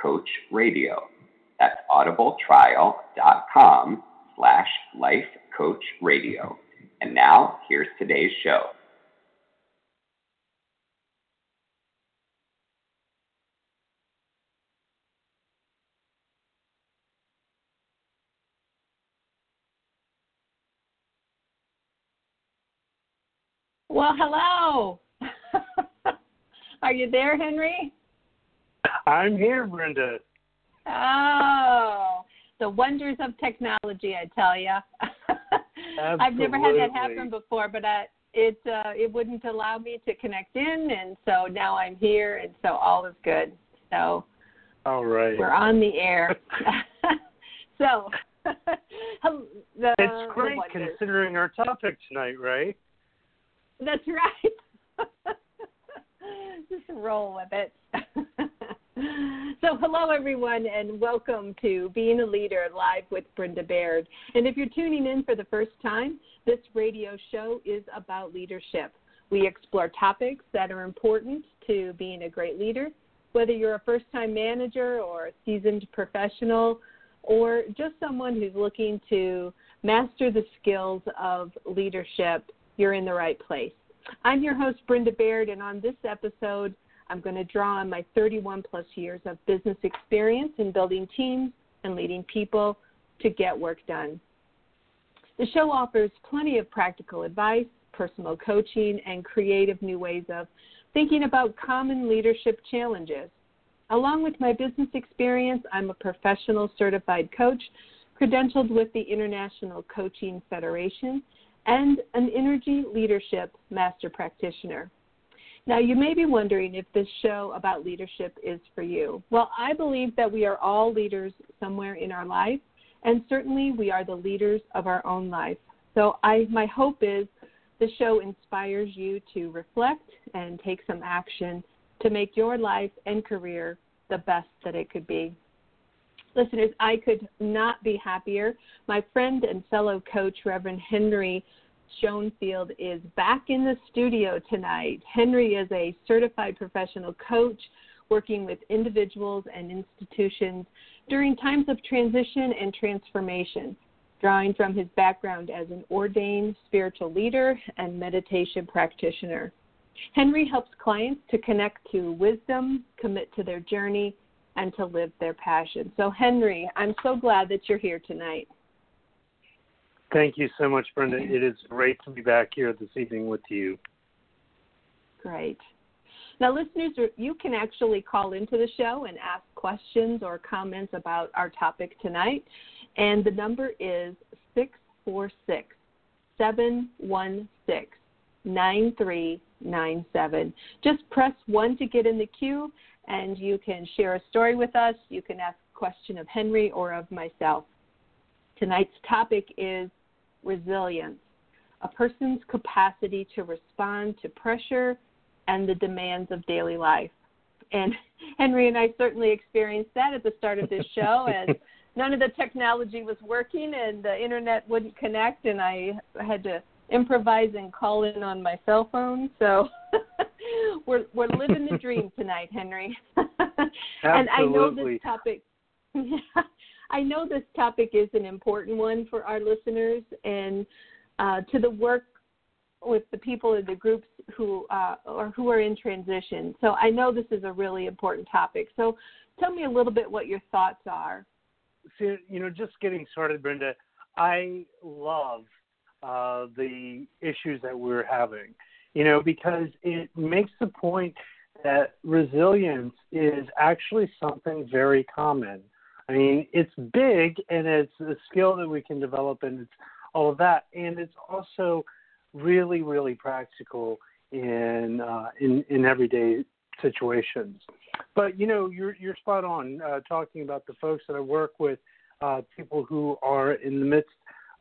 Coach Radio. That's audibletrial.com slash life coach radio. And now here's today's show. Well, hello. Are you there, Henry? I'm here, Brenda. Oh, the wonders of technology, I tell you. I've never had that happen before, but I, it uh, it wouldn't allow me to connect in, and so now I'm here, and so all is good. So, all right, we're on the air. so, the, it's great considering our topic tonight, right? That's right. Just roll with it. so, hello everyone, and welcome to Being a Leader live with Brenda Baird. And if you're tuning in for the first time, this radio show is about leadership. We explore topics that are important to being a great leader, whether you're a first time manager or a seasoned professional, or just someone who's looking to master the skills of leadership, you're in the right place. I'm your host, Brenda Baird, and on this episode, I'm going to draw on my 31 plus years of business experience in building teams and leading people to get work done. The show offers plenty of practical advice, personal coaching, and creative new ways of thinking about common leadership challenges. Along with my business experience, I'm a professional certified coach, credentialed with the International Coaching Federation, and an energy leadership master practitioner. Now, you may be wondering if this show about leadership is for you. Well, I believe that we are all leaders somewhere in our life, and certainly we are the leaders of our own life. So, I, my hope is the show inspires you to reflect and take some action to make your life and career the best that it could be. Listeners, I could not be happier. My friend and fellow coach, Reverend Henry Schoenfield is back in the studio tonight. Henry is a certified professional coach working with individuals and institutions during times of transition and transformation, drawing from his background as an ordained spiritual leader and meditation practitioner. Henry helps clients to connect to wisdom, commit to their journey, and to live their passion. So, Henry, I'm so glad that you're here tonight. Thank you so much, Brenda. It is great to be back here this evening with you. Great. Now, listeners, you can actually call into the show and ask questions or comments about our topic tonight. And the number is 646 716 9397. Just press 1 to get in the queue, and you can share a story with us. You can ask a question of Henry or of myself. Tonight's topic is resilience, a person's capacity to respond to pressure and the demands of daily life. And Henry and I certainly experienced that at the start of this show as none of the technology was working and the internet wouldn't connect and I had to improvise and call in on my cell phone. So we're we're living the dream tonight, Henry. and I know this topic yeah, I know this topic is an important one for our listeners and uh, to the work with the people in the groups who uh, or who are in transition. So I know this is a really important topic. So tell me a little bit what your thoughts are. So, you know, just getting started, Brenda. I love uh, the issues that we're having. You know, because it makes the point that resilience is actually something very common. I mean, it's big and it's a skill that we can develop and it's all of that. And it's also really, really practical in uh, in, in everyday situations. but you know, you're you're spot on uh, talking about the folks that I work with, uh, people who are in the midst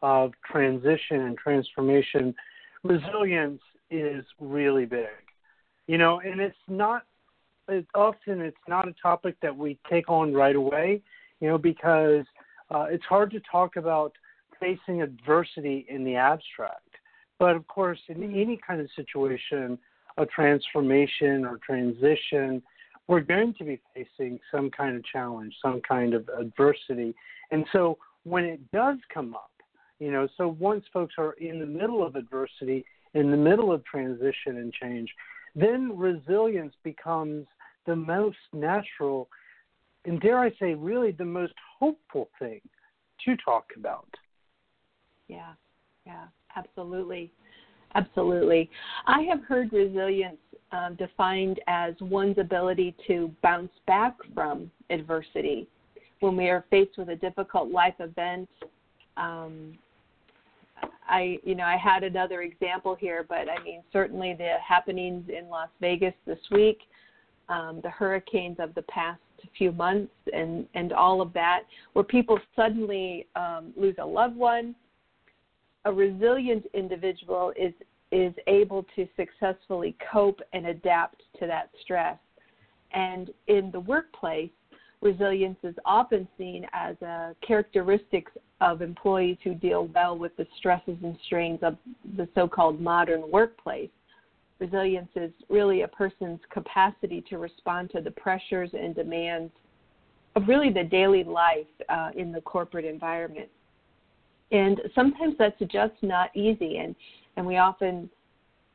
of transition and transformation. Resilience is really big, you know, and it's not. It's often it's not a topic that we take on right away, you know, because uh, it's hard to talk about facing adversity in the abstract. But of course, in any kind of situation, a transformation or transition, we're going to be facing some kind of challenge, some kind of adversity. And so when it does come up, you know, so once folks are in the middle of adversity, in the middle of transition and change, then resilience becomes the most natural and dare I say, really the most hopeful thing to talk about. Yeah, yeah, absolutely. Absolutely. I have heard resilience um, defined as one's ability to bounce back from adversity. When we are faced with a difficult life event, um, I, you know, I had another example here, but I mean, certainly the happenings in Las Vegas this week, um, the hurricanes of the past few months, and and all of that, where people suddenly um, lose a loved one, a resilient individual is is able to successfully cope and adapt to that stress. And in the workplace, resilience is often seen as a characteristic of employees who deal well with the stresses and strains of the so-called modern workplace. Resilience is really a person's capacity to respond to the pressures and demands of really the daily life uh, in the corporate environment. And sometimes that's just not easy, and and we often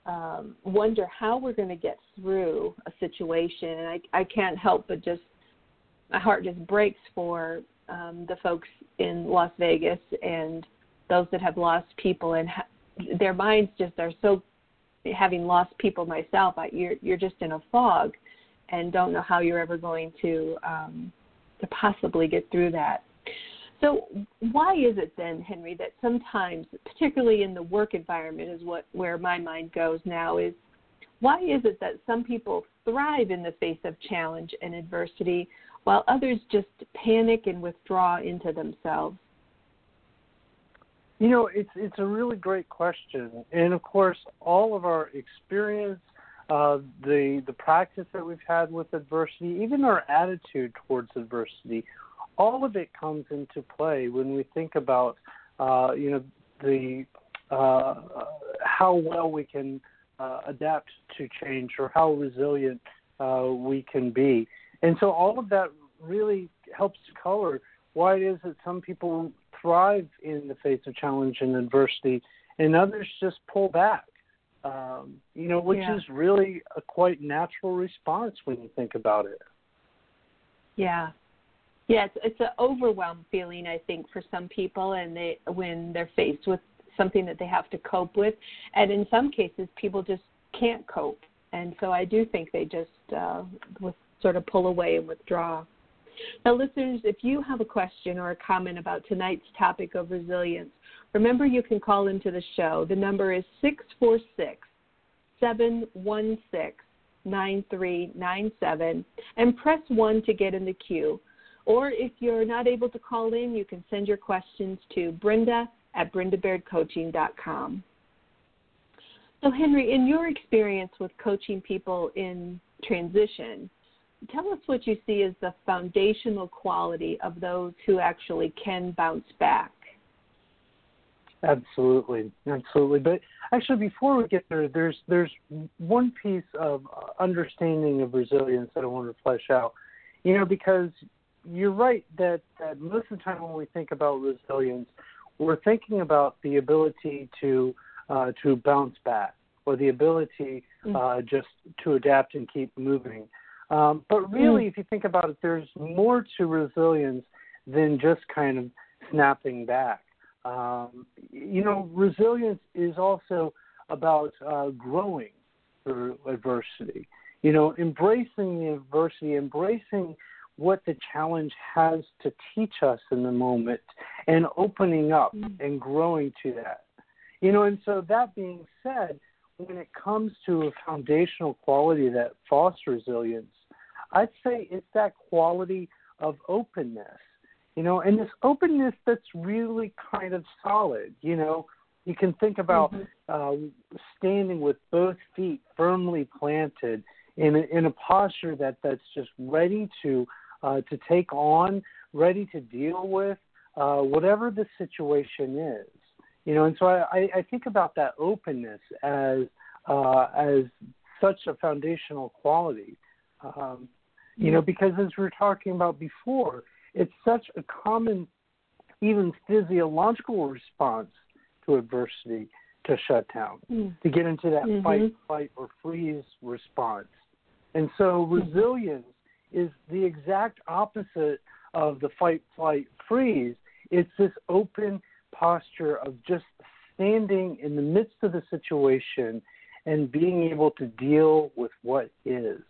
um, wonder how we're going to get through a situation. And I I can't help but just my heart just breaks for um, the folks in Las Vegas and those that have lost people, and ha- their minds just are so. Having lost people myself, I, you're you're just in a fog, and don't know how you're ever going to um, to possibly get through that. So why is it then, Henry, that sometimes, particularly in the work environment, is what where my mind goes now is why is it that some people thrive in the face of challenge and adversity while others just panic and withdraw into themselves? You know, it's it's a really great question, and of course, all of our experience, uh, the the practice that we've had with adversity, even our attitude towards adversity, all of it comes into play when we think about uh, you know the uh, how well we can uh, adapt to change or how resilient uh, we can be. And so all of that really helps color why it is that some people thrive in the face of challenge and adversity and others just pull back. Um, you know, which yeah. is really a quite natural response when you think about it. Yeah, yeah, it's, it's an overwhelmed feeling, I think, for some people, and they when they're faced with something that they have to cope with, and in some cases, people just can't cope, and so I do think they just uh, with, sort of pull away and withdraw. Now, listeners, if you have a question or a comment about tonight's topic of resilience, remember you can call into the show. The number is 646 716 9397 and press 1 to get in the queue. Or if you're not able to call in, you can send your questions to Brenda at brendabairdcoaching.com. So, Henry, in your experience with coaching people in transition, tell us what you see as the foundational quality of those who actually can bounce back. Absolutely, absolutely. But actually, before we get there, there's there's one piece of understanding of resilience that I want to flesh out. You know, because you're right that, that most of the time when we think about resilience, we're thinking about the ability to uh, to bounce back or the ability mm. uh, just to adapt and keep moving. Um, but really, mm. if you think about it, there's more to resilience than just kind of snapping back. Um, you know, resilience is also about uh, growing through adversity. You know, embracing the adversity, embracing what the challenge has to teach us in the moment and opening up mm. and growing to that. You know, and so that being said, when it comes to a foundational quality that fosters resilience, I'd say it's that quality of openness, you know, and this openness that's really kind of solid, you know. You can think about mm-hmm. uh, standing with both feet firmly planted in a, in a posture that that's just ready to uh, to take on, ready to deal with uh, whatever the situation is. You know, and so I, I think about that openness as uh, as such a foundational quality. Um, you know, because as we were talking about before, it's such a common, even physiological response to adversity to shut down, mm. to get into that mm-hmm. fight, fight, or freeze response. And so resilience is the exact opposite of the fight, flight, freeze. It's this open posture of just standing in the midst of the situation and being able to deal with what is.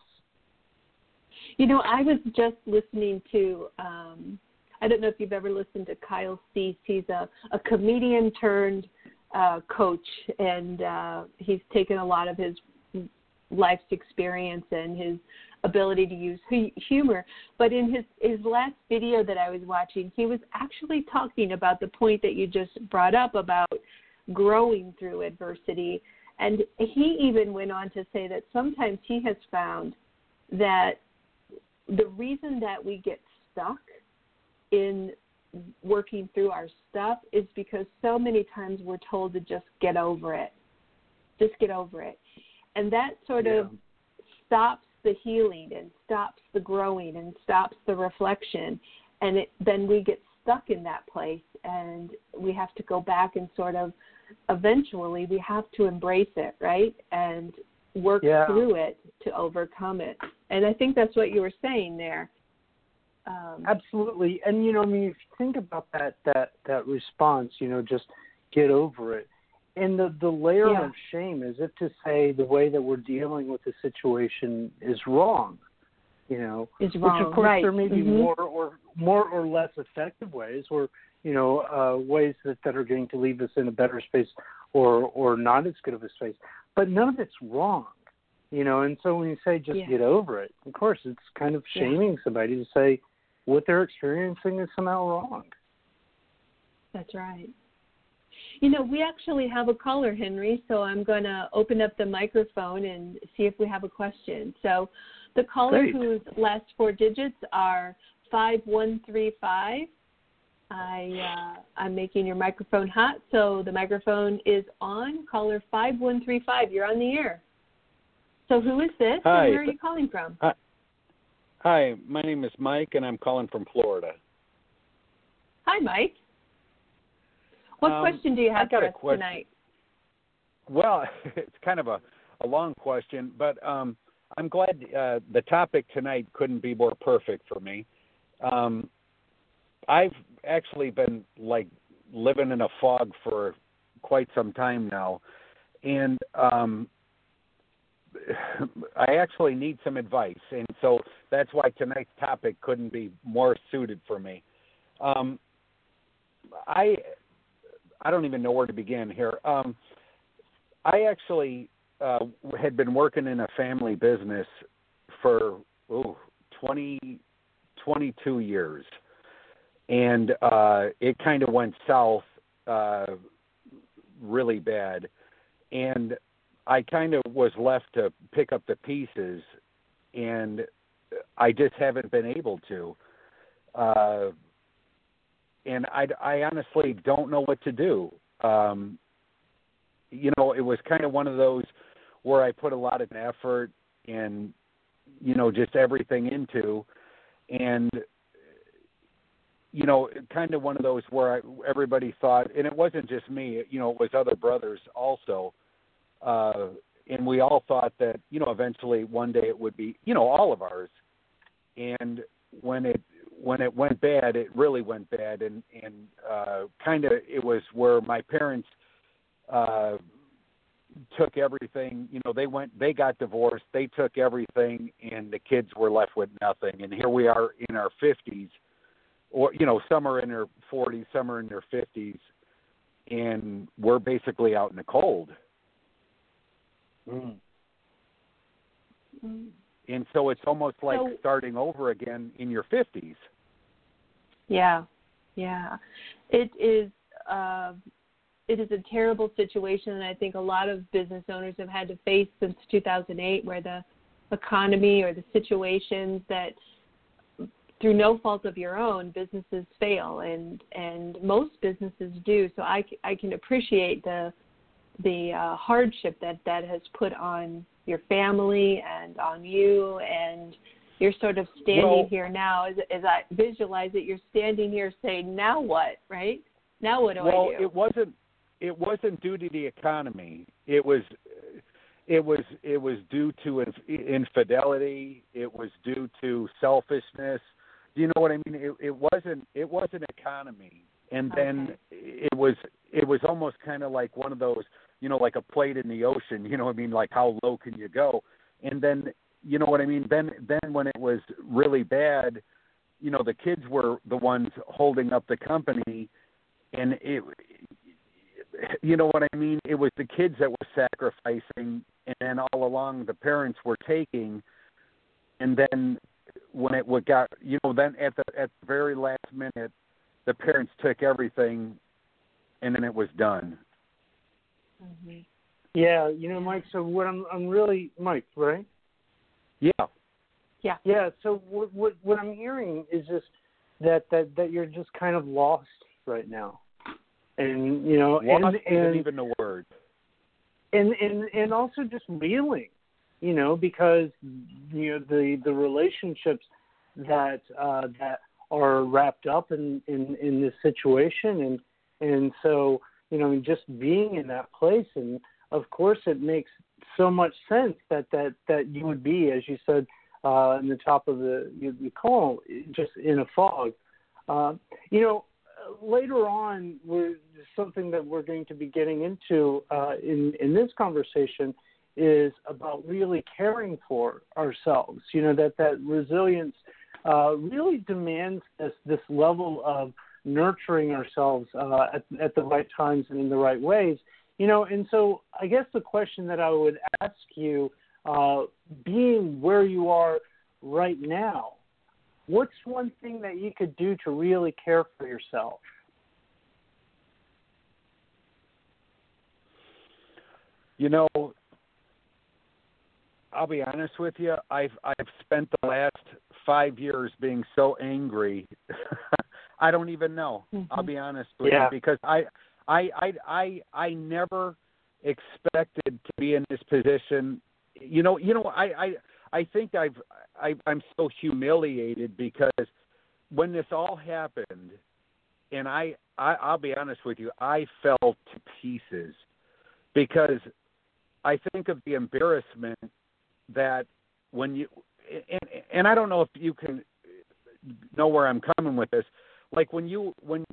You know, I was just listening to, um, I don't know if you've ever listened to Kyle Cease. He's a, a comedian turned uh, coach, and uh, he's taken a lot of his life's experience and his ability to use humor. But in his his last video that I was watching, he was actually talking about the point that you just brought up about growing through adversity. And he even went on to say that sometimes he has found that the reason that we get stuck in working through our stuff is because so many times we're told to just get over it. Just get over it. And that sort yeah. of stops the healing and stops the growing and stops the reflection. And it, then we get stuck in that place and we have to go back and sort of eventually we have to embrace it, right? And work yeah. through it to overcome it. And I think that's what you were saying there. Um, Absolutely, and you know, I mean, if you think about that that that response, you know, just get over it. And the the layer yeah. of shame is if to say the way that we're dealing with the situation is wrong. You know, is wrong. which of course right. there may be mm-hmm. more or more or less effective ways, or you know, uh, ways that that are going to leave us in a better space, or or not as good of a space. But none of it's wrong you know and so when you say just yeah. get over it of course it's kind of shaming yeah. somebody to say what they're experiencing is somehow wrong. That's right. You know, we actually have a caller, Henry, so I'm going to open up the microphone and see if we have a question. So the caller Great. whose last four digits are 5135. I uh, I'm making your microphone hot, so the microphone is on. Caller 5135, you're on the air. So who is this Hi. and where are you calling from? Hi. Hi, my name is Mike, and I'm calling from Florida. Hi, Mike. What um, question do you have for us question. tonight? Well, it's kind of a, a long question, but um, I'm glad uh, the topic tonight couldn't be more perfect for me. Um, I've actually been like living in a fog for quite some time now, and um, I actually need some advice, and so that's why tonight's topic couldn't be more suited for me. Um, I I don't even know where to begin here. Um, I actually uh, had been working in a family business for ooh, 20, 22 years, and uh, it kind of went south uh, really bad. And I kind of was left to pick up the pieces, and I just haven't been able to. Uh, and I, I honestly don't know what to do. Um, you know, it was kind of one of those where I put a lot of effort and, you know, just everything into, and you know, kind of one of those where I, everybody thought, and it wasn't just me, you know, it was other brothers also uh, and we all thought that you know eventually one day it would be you know all of ours. And when it when it went bad it really went bad. And and uh kind of it was where my parents uh took everything you know they went they got divorced they took everything and the kids were left with nothing. And here we are in our 50s or you know some are in their 40s some are in their 50s and we're basically out in the cold Mm. and so it's almost like So- starting over again in your 50s. Yeah, yeah. It is. Uh, it is a terrible situation, and I think a lot of business owners have had to face since 2008, where the economy or the situations that, through no fault of your own, businesses fail, and and most businesses do. So I, I can appreciate the the uh, hardship that that has put on your family and on you and you're sort of standing Well- here now as, as I visualize it. You're standing here saying, "Now what? Right? Now what do well, I do?" Well, it wasn't it wasn't due to the economy. It was it was it was due to inf- infidelity. It was due to selfishness. Do you know what I mean? It, it wasn't it wasn't economy. And then it was it was almost kind of like one of those, you know, like a plate in the ocean. You know what I mean? Like how low can you go? And then you know what I mean? Then then when it was really bad, you know, the kids were the ones holding up the company, and it you know what I mean? It was the kids that were sacrificing, and then all along the parents were taking, and then when it would got, you know, then at the at the very last minute, the parents took everything, and then it was done. Mhm. Yeah, you know, Mike. So what I'm I'm really Mike, right? Yeah. Yeah. So what what what I'm hearing is just that that that you're just kind of lost right now, and you know, Lost and isn't and, even the word. and and and also just reeling, you know, because you know the the relationships that uh, that are wrapped up in in in this situation, and and so you know, just being in that place, and of course, it makes so much sense that that that you would be, as you said, uh, in the top of the you call just in a fog. Uh, you know, later on, we're something that we're going to be getting into uh, in in this conversation is about really caring for ourselves. You know that that resilience uh, really demands this this level of nurturing ourselves uh, at, at the right times and in the right ways. You know, and so I guess the question that I would ask you, uh, being where you are right now, what's one thing that you could do to really care for yourself? You know, I'll be honest with you. I've I've spent the last five years being so angry. I don't even know. I'll Mhm. be honest with Yeah. you because I, I I I I never expected to be in this position. You know, you know, I I I think I've I I'm so humiliated because when this all happened, and I, I I'll be honest with you, I fell to pieces because I think of the embarrassment that when you and and I don't know if you can know where I'm coming with this. Like when you when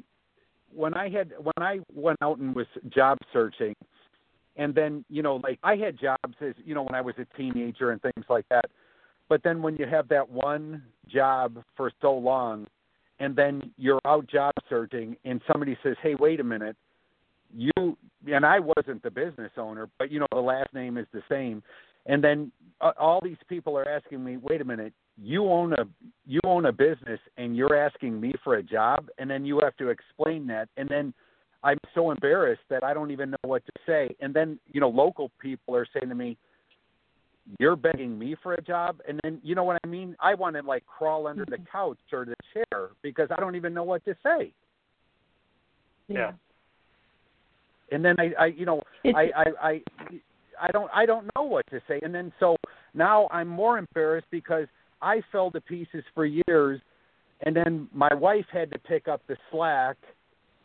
when I had when I went out and was job searching and then, you know, like I had jobs as you know, when I was a teenager and things like that. But then when you have that one job for so long and then you're out job searching and somebody says, Hey, wait a minute, you and I wasn't the business owner, but you know the last name is the same. And then uh, all these people are asking me, "Wait a minute, you own a you own a business and you're asking me for a job?" And then you have to explain that. And then I'm so embarrassed that I don't even know what to say. And then, you know, local people are saying to me, "You're begging me for a job?" And then, you know what I mean? I want to like crawl under the couch or the chair because I don't even know what to say. Yeah. and then I, I you know, It's- I, I, I, I don't, I don't know what to say, and then so now I'm more embarrassed because I fell to pieces for years, and then my wife had to pick up the slack,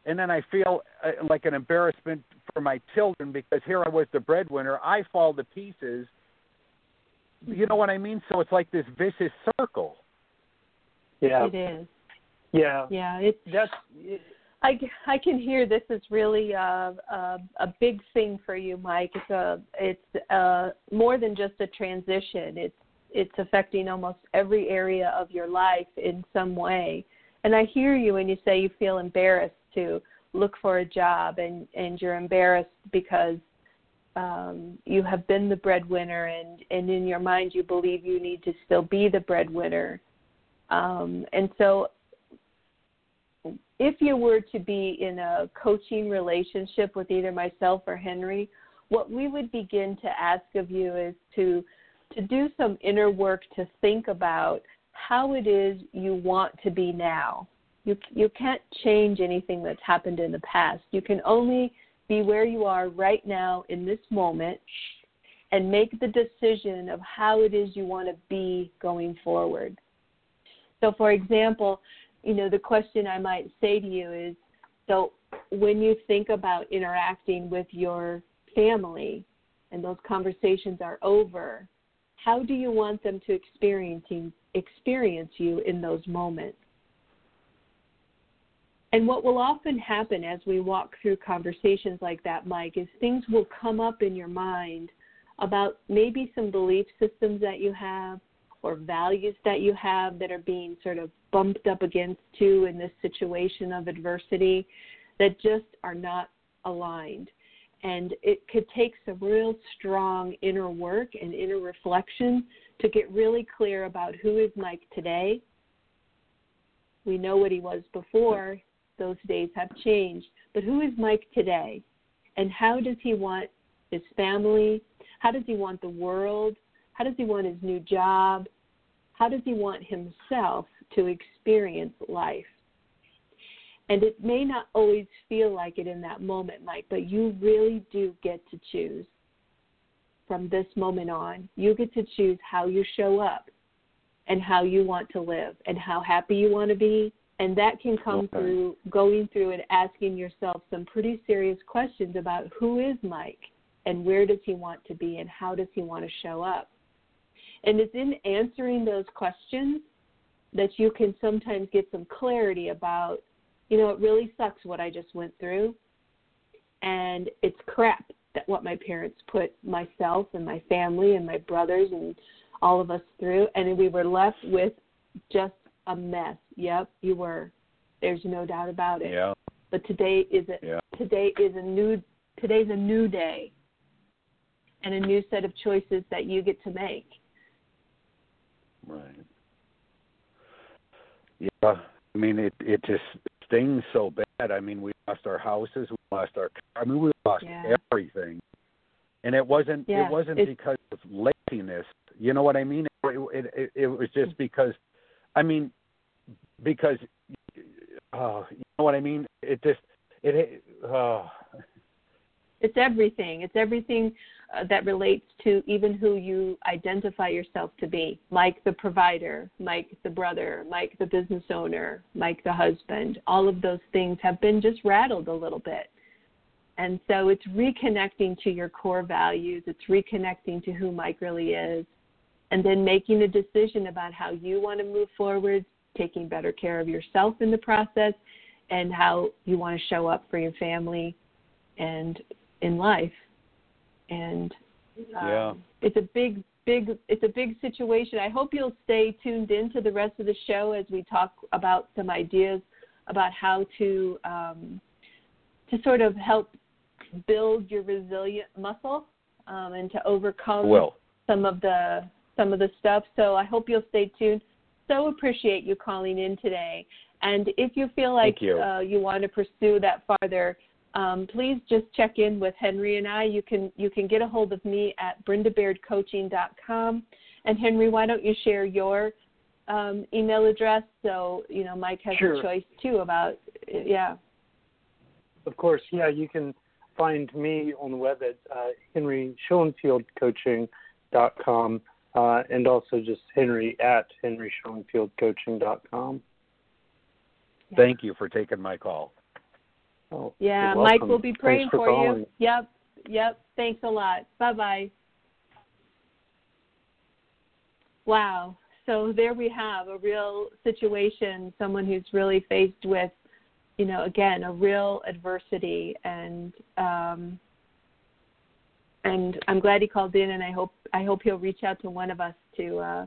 and then I feel uh, like an embarrassment for my children because here I was the breadwinner, I fall to pieces. You know what I mean? So it's like this vicious circle. Yeah, It is. yeah, Yeah. It's that's I, I can hear this is really a, a, a big thing for you, Mike. It's a it's uh more than just a transition. It's it's affecting almost every area of your life in some way. And I hear you when you say you feel embarrassed to look for a job and and you're embarrassed because um, you have been the breadwinner, and and in your mind you believe you need to still be the breadwinner, um, and so if you were to be in a coaching relationship with either myself or Henry, what we would begin to ask of you is to to do some inner work to think about how it is you want to be now. You you can't change anything that's happened in the past. You can only be where you are right now in this moment and make the decision of how it is you want to be going forward. So for example, you know, the question I might say to you is so when you think about interacting with your family and those conversations are over, how do you want them to experiencing experience you in those moments? And what will often happen as we walk through conversations like that, Mike, is things will come up in your mind about maybe some belief systems that you have or values that you have that are being sort of bumped up against you in this situation of adversity that just are not aligned. And it could take some real strong inner work and inner reflection to get really clear about who is Mike today. We know what he was before, those days have changed. But who is Mike today? And how does he want his family? How does he want the world? How does he want his new job? How does he want himself to experience life? And it may not always feel like it in that moment, Mike, but you really do get to choose from this moment on. You get to choose how you show up and how you want to live and how happy you want to be. And that can come okay. through going through and asking yourself some pretty serious questions about who is Mike and where does he want to be and how does he want to show up. And it's in answering those questions that you can sometimes get some clarity about you know, it really sucks what I just went through. And it's crap that what my parents put myself and my family and my brothers and all of us through. And we were left with just a mess. Yep, you were. There's no doubt about it. Yeah. But today is a yeah. today is a new today's a new day and a new set of choices that you get to make. Right. Yeah. I mean, it it just stings so bad. I mean, we lost our houses, we lost our. Car I mean, we lost yeah. everything, and it wasn't. Yeah. It wasn't it's, because of laziness. You know what I mean? It, it it, it was just because. I mean, because. Uh, you know what I mean? It just. It. Uh, it's everything. It's everything uh, that relates to even who you identify yourself to be Mike the provider, Mike the brother, Mike the business owner, Mike the husband. All of those things have been just rattled a little bit. And so it's reconnecting to your core values, it's reconnecting to who Mike really is, and then making a decision about how you want to move forward, taking better care of yourself in the process, and how you want to show up for your family and in life and um, yeah. it's a big big it's a big situation i hope you'll stay tuned in to the rest of the show as we talk about some ideas about how to um, to sort of help build your resilient muscle um, and to overcome Will. some of the some of the stuff so i hope you'll stay tuned so appreciate you calling in today and if you feel like you. Uh, you want to pursue that farther um, please just check in with Henry and I. You can you can get a hold of me at brendabairdcoaching.com. And Henry, why don't you share your um, email address so you know Mike has sure. a choice too about yeah. Of course, yeah. You can find me on the web at uh, henryschoenfieldcoaching.com uh, and also just Henry at henryschoenfieldcoaching.com. Yeah. Thank you for taking my call. Oh, yeah, Mike will be praying for, for you. Yep, yep. Thanks a lot. Bye bye. Wow. So there we have a real situation, someone who's really faced with, you know, again, a real adversity and um and I'm glad he called in and I hope I hope he'll reach out to one of us to uh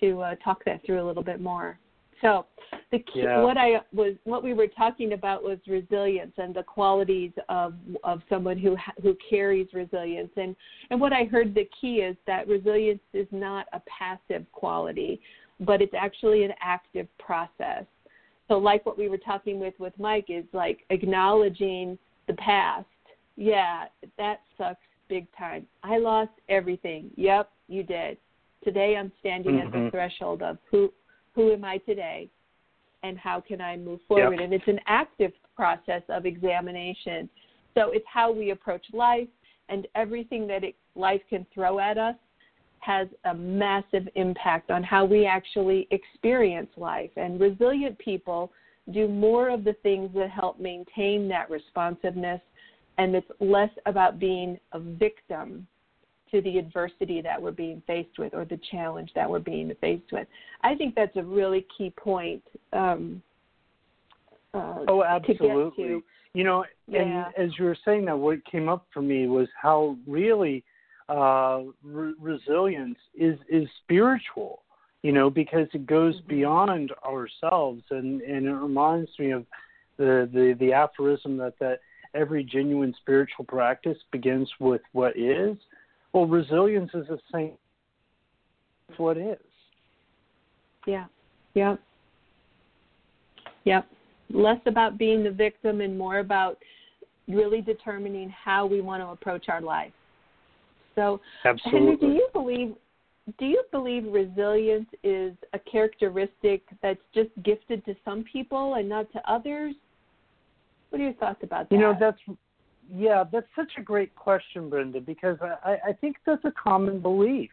to uh, talk that through a little bit more. So, the key, Yeah. what I was, what we were talking about was resilience and the qualities of of someone who who carries resilience. And and what I heard the key is that resilience is not a passive quality, but it's actually an active process. So, like what we were talking with with Mike is like acknowledging the past. Yeah, that sucks big time. I lost everything. Yep, you did. Today I'm standing at the Mhm. threshold of who who am I today and how can I move forward? And it's an active process of examination. So it's how we approach life and everything that it, life can throw at us has a massive impact on how we actually experience life. And resilient people do more of the things that help maintain that responsiveness and it's less about being a victim to the adversity that we're being faced with or the challenge that we're being faced with. I think that's a really key point. Um, uh, Oh, to absolutely. to. You know, Yeah. and as you were saying that, what came up for me was how really uh, re- resilience is is spiritual. You know, because it goes Mhm. beyond ourselves, and and it reminds me of the the the aphorism that that every genuine spiritual practice begins with what is. Well, resilience is the same. It's what is. Yeah. Yep. Yep. Less about being the victim and more about really determining how we want to approach our life. So, Henry, do you believe do you believe resilience is a characteristic that's just gifted to some people and not to others? What are your thoughts about that? You know, that's yeah, that's such a great question, Brenda, because I, I think that's a common belief.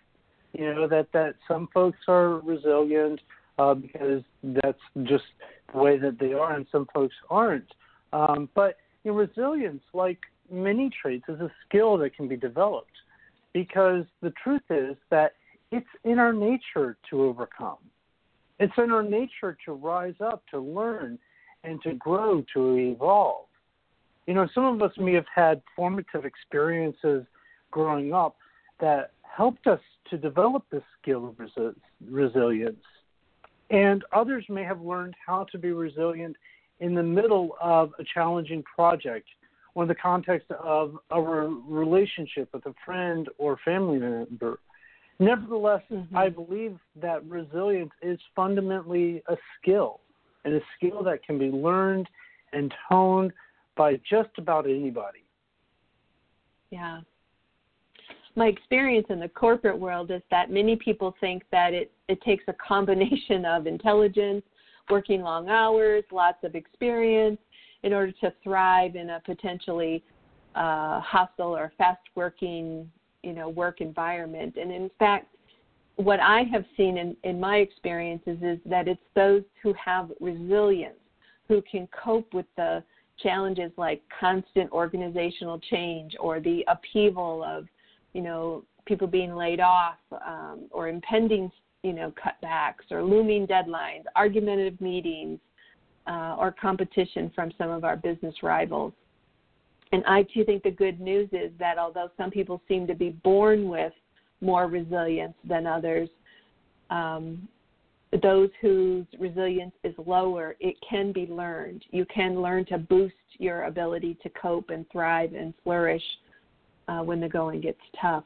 You know that that some folks are resilient uh, because that's just the way that they are, and some folks aren't. Um, but you know, resilience, like many traits, is a skill that can be developed. Because the truth is that it's in our nature to overcome. It's in our nature to rise up, to learn, and to grow, to evolve. You know, some of us may have had formative experiences growing up that helped us to develop this skill of resi- resilience. And others may have learned how to be resilient in the middle of a challenging project or in the context of a re- relationship with a friend or family member. Nevertheless, Mhm. I believe that resilience is fundamentally a skill, and a skill that can be learned and honed by just about anybody. Yeah. My experience in the corporate world is that many people think that it, it takes a combination of intelligence, working long hours, lots of experience in order to thrive in a potentially uh, hostile or fast working you know work environment and in fact what i have seen in, in my experiences is that it's those who have resilience who can cope with the challenges like constant organizational change or the upheaval of you know people being laid off um, or impending you know cutbacks or looming deadlines argumentative meetings uh, or competition from some of our business rivals. And I too think the good news is that although some people seem to be born with more resilience than others, um, those whose resilience is lower, it can be learned. You can learn to boost your ability to cope and thrive and flourish uh, when the going gets tough.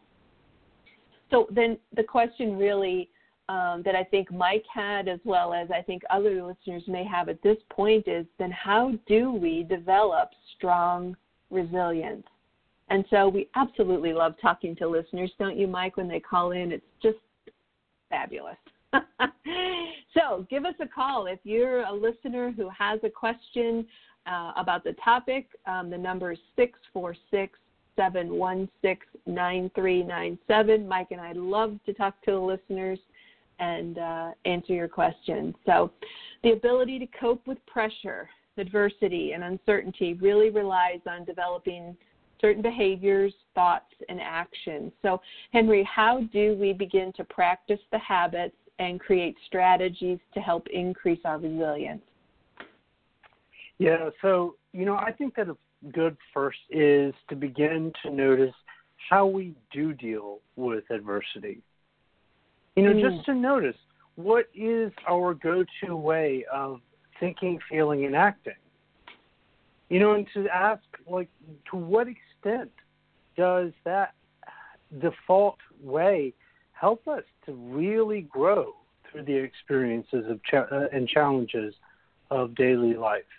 So then the question really um, that I think Mike had, as well as I think other listeners may have at this point, is then how do we develop strong resilience. And so we absolutely love talking to listeners, don't you, Mike, when they call in? It's just fabulous. so give us a call if you're a listener who has a question uh, about the topic. Um, the number is 646 716 9397. Mike and I love to talk to the listeners and uh, answer your questions. So, the ability to cope with pressure, adversity and uncertainty really relies on developing certain behaviors, thoughts, and actions. So, Henry, how do we begin to practice the habits and create strategies to help increase our resilience? Yeah, so, you know, I think that a good first is to begin to notice how we do deal with adversity. You know, Mm. just to notice what is our go-to way of thinking, feeling, and acting? You know, and to ask, like, to what extent does that default way help us to really grow through the experiences of cha- uh, and challenges of daily life?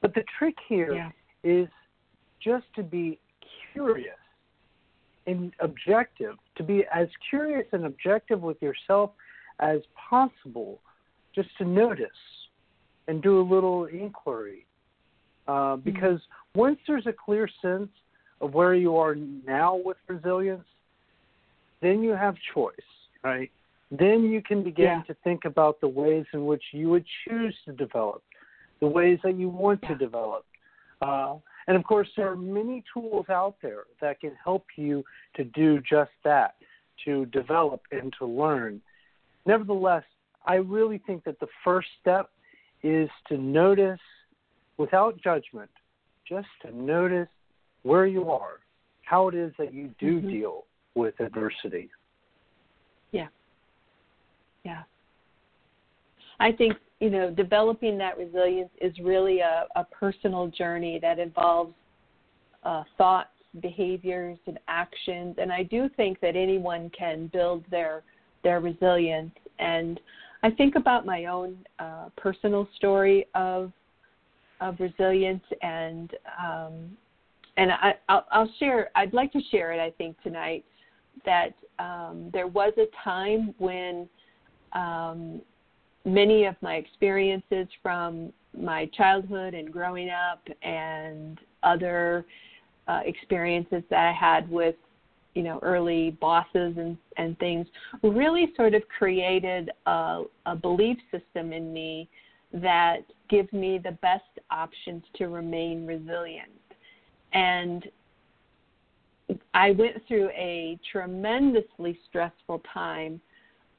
But the trick here Yeah. is just to be curious and objective, to be as curious and objective with yourself as possible, just to notice and do a little inquiry. Uh, because once there's a clear sense of where you are now with resilience, then you have choice, right? Then you can begin Yeah. to think about the ways in which you would choose to develop, the ways that you want to develop. Uh, and of course, there are many tools out there that can help you to do just that, to develop and to learn. Nevertheless, I really think that the first step is to notice without judgment, just to notice where you are, how it is that you do Mhm. deal with adversity. Yeah. Yeah. I think, you know, developing that resilience is really a, a personal journey that involves uh, thoughts, behaviors, and actions. And I do think that anyone can build their their resilience. And I think about my own uh, personal story of of resilience, and um, and I, I'll, I'll share. I'd like to share it. I think tonight that um, there was a time when um, many of my experiences from my childhood and growing up and other uh, experiences that I had with you know early bosses and and things really sort of created a, a belief system in me that gives me the best options to remain resilient. And I went through a tremendously stressful time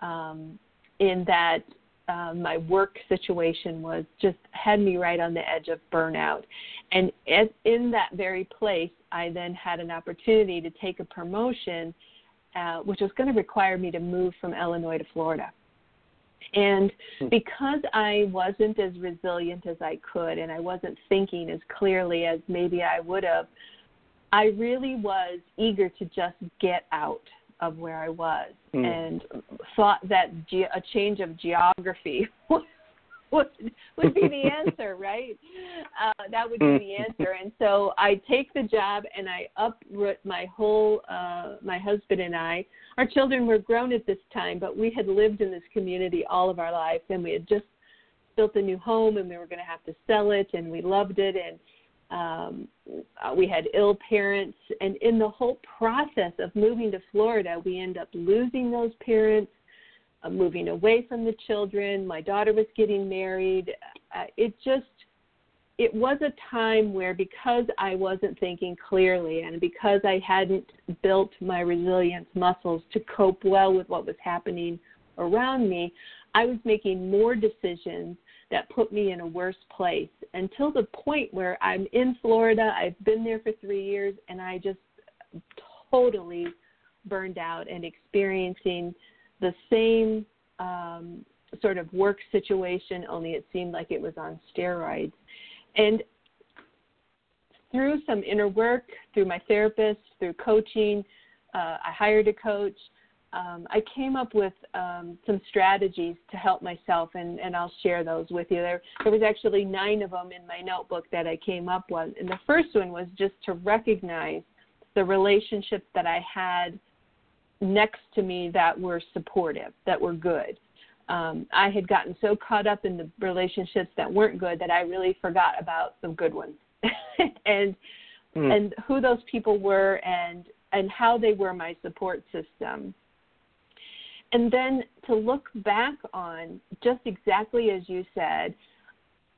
um, in that uh, my work situation was just had me right on the edge of burnout. And as, in that very place, I then had an opportunity to take a promotion, uh, which was going to require me to move from Illinois to Florida. And because I wasn't as resilient as I could, and I wasn't thinking as clearly as maybe I would have, I really was eager to just get out of where I was Mm. and thought that ge- a change of geography would would be the answer, right? Uh, that would be the answer. And so I take the job and I uproot my whole. Uh, my husband and I, our children were grown at this time, but we had lived in this community all of our lives, and we had just built a new home, and we were going to have to sell it, and we loved it, and um, uh, we had ill parents, and in the whole process of moving to Florida, we end up losing those parents, uh, moving away from the children. My daughter was getting married. Uh, it just, it was a time where because I wasn't thinking clearly and because I hadn't built my resilience muscles to cope well with what was happening around me, I was making more decisions that put me in a worse place until the point where I'm in Florida. I've been there for three years and I just totally burned out and experiencing the same um, sort of work situation, only it seemed like it was on steroids. And through some inner work, through my therapist, through coaching, uh, I hired a coach. Um, I came up with um, some strategies to help myself, and, and I'll share those with you. There, there was actually nine of them in my notebook that I came up with, and the first one was just to recognize the relationships that I had next to me that were supportive, that were good. Um, I had gotten so caught up in the relationships that weren't good that I really forgot about the good ones, and Mm. and who those people were and and how they were my support system. And then to look back on just exactly as you said,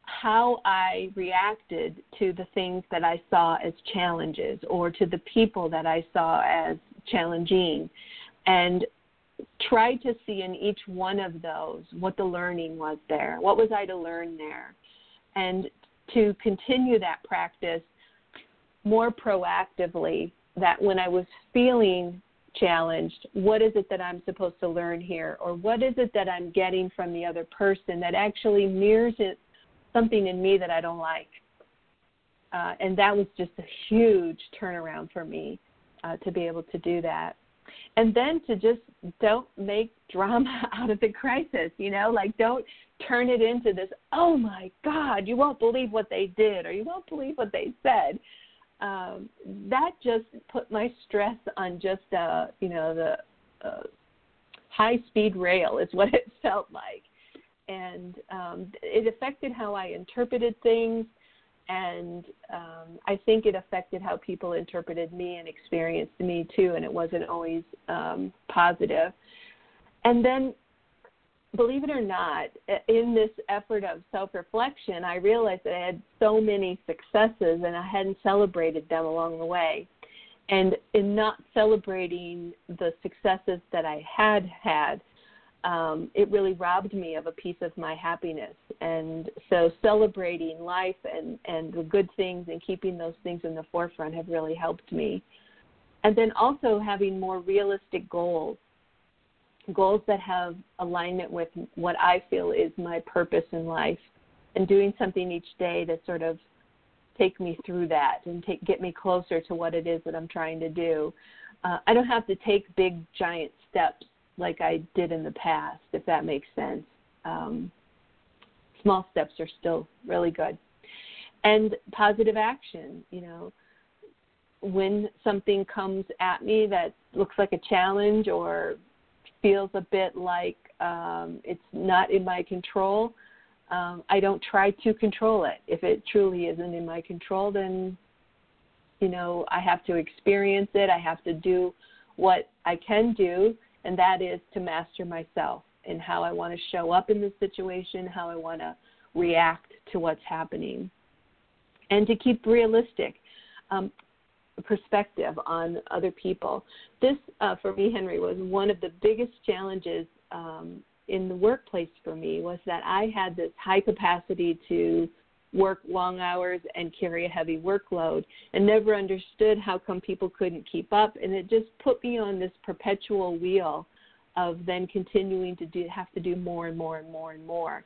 how I reacted to the things that I saw as challenges or to the people that I saw as challenging and try to see in each one of those what the learning was there. What was I to learn there? And to continue that practice more proactively that when I was feeling challenged, what is it that I'm supposed to learn here? Or what is it that I'm getting from the other person that actually mirrors it, something in me that I don't like? Uh, and that was just a huge turnaround for me uh, to be able to do that. And then to just don't make drama out of the crisis, you know, like don't turn it into this, oh my God, you won't believe what they did or you won't believe what they said. Um, that just put my stress on just, uh, you know, the uh, high speed rail is what it felt like. And um, it affected how I interpreted things and um, I think it affected how people interpreted me and experienced me too, and it wasn't always um, positive. And then, believe it or not, in this effort of self reflection, I realized that I had so many successes and I hadn't celebrated them along the way. And in not celebrating the successes that I had had, um, it really robbed me of a piece of my happiness. And so celebrating life and, and the good things and keeping those things in the forefront have really helped me. And then also having more realistic goals, goals that have alignment with what I feel is my purpose in life, and doing something each day to sort of take me through that and take, get me closer to what it is that I'm trying to do. Uh, I don't have to take big, giant steps like I did in the past, if that makes sense. Um, small steps are still really good. And positive action, you know, when something comes at me that looks like a challenge or feels a bit like um, it's not in my control, um, I don't try to control it. If it truly isn't in my control, then you know I have to experience it. I have to do what I can do and that is to master myself and how I want to show up in the situation, how I want to react to what's happening, and to keep realistic um, perspective on other people. This, uh, for me, Henry, was one of the biggest challenges um, in the workplace for me was that I had this high capacity to work long hours and carry a heavy workload and never understood how come people couldn't keep up and it just put me on this perpetual wheel of then continuing to do have to do more and more and more and more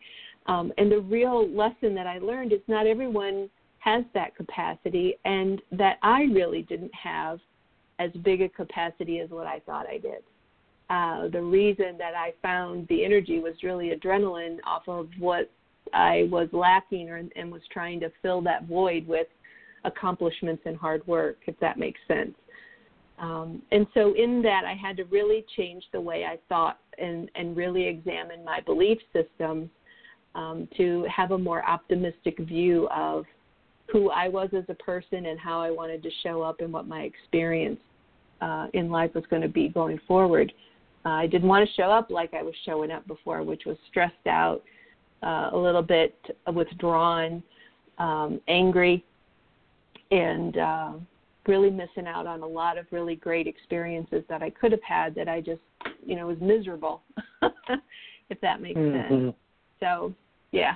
um, and the real lesson that i learned is not everyone has that capacity and that i really didn't have as big a capacity as what i thought i did uh, the reason that I found the energy was really adrenaline off of what I was lacking or, and was trying to fill that void with accomplishments and hard work, if that makes sense. Um, and so, in that, I had to really change the way I thought and, and really examine my belief systems um, to have a more optimistic view of who I was as a person and how I wanted to show up and what my experience uh, in life was going to be going forward. Uh, I didn't want to show up like I was showing up before, which was stressed out, uh, a little bit withdrawn, um, angry, and uh, really missing out on a lot of really great experiences that I could have had that I just, you know, was miserable, if that makes mm-hmm. sense. So, yeah.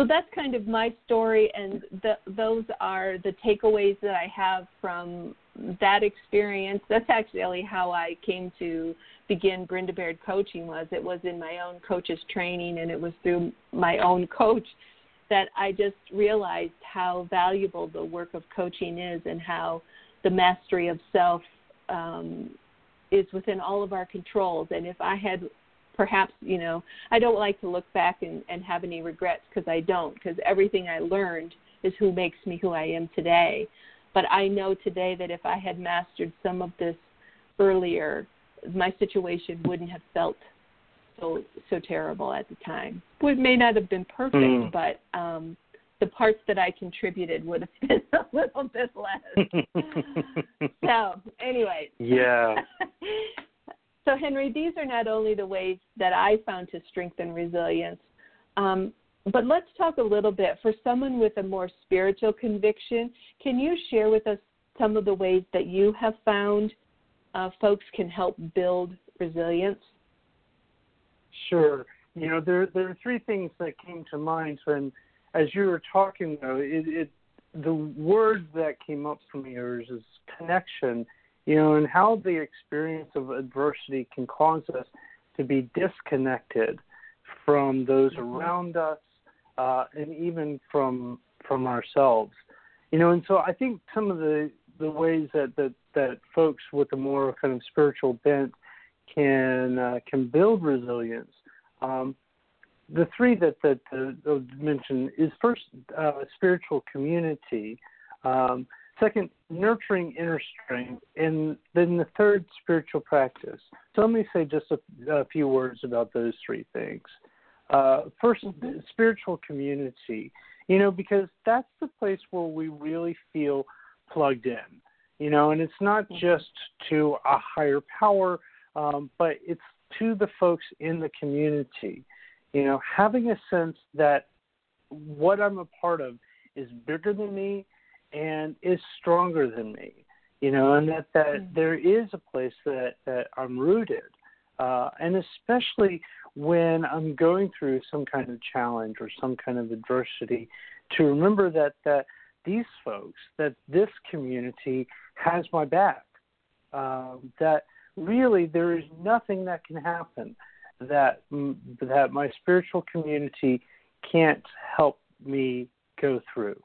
So that's kind of my story, and the, those are the takeaways that I have from that experience. That's actually how I came to begin Brenda Baird coaching was it was in my own coach's training and it was through my own coach that I just realized how valuable the work of coaching is and how the mastery of self um, is within all of our controls. And if I had perhaps, you know, I don't like to look back and, and have any regrets because I don't, because everything I learned is who makes me who I am today. But I know today that if I had mastered some of this earlier, my situation wouldn't have felt so so terrible at the time. It may not have been perfect, mm. but um, the parts that I contributed would have been a little bit less. so, anyway. Yeah. so, Henry, these are not only the ways that I found to strengthen resilience, um, but let's talk a little bit for someone with a more spiritual conviction. Can you share with us some of the ways that you have found uh, folks can help build resilience? Sure. You know, there there are three things that came to mind when, as you were talking, though, it, it the word that came up for me is, is connection. You know, and how the experience of adversity can cause us to be disconnected from those mm-hmm. around us uh, and even from from ourselves. You know, and so I think some of the the ways that that, that folks with a more kind of spiritual bent can uh, can build resilience. Um, the three that that uh, mentioned is first uh, spiritual community, um, second nurturing inner strength, and then the third spiritual practice. So let me say just a, a few words about those three things. Uh, first, spiritual community. You know, because that's the place where we really feel plugged in. You know, and it's not mm-hmm. just to a higher power, um, but it's to the folks in the community you know, having a sense that what I'm a part of is bigger than me and is stronger than me. You know, and that that mm-hmm. there is a place that that I'm rooted, uh, and especially when I'm going through some kind of challenge or some kind of adversity, to remember that that these folks, that this community has my back. Uh, that really there is nothing that can happen that that my spiritual community can't help me go through,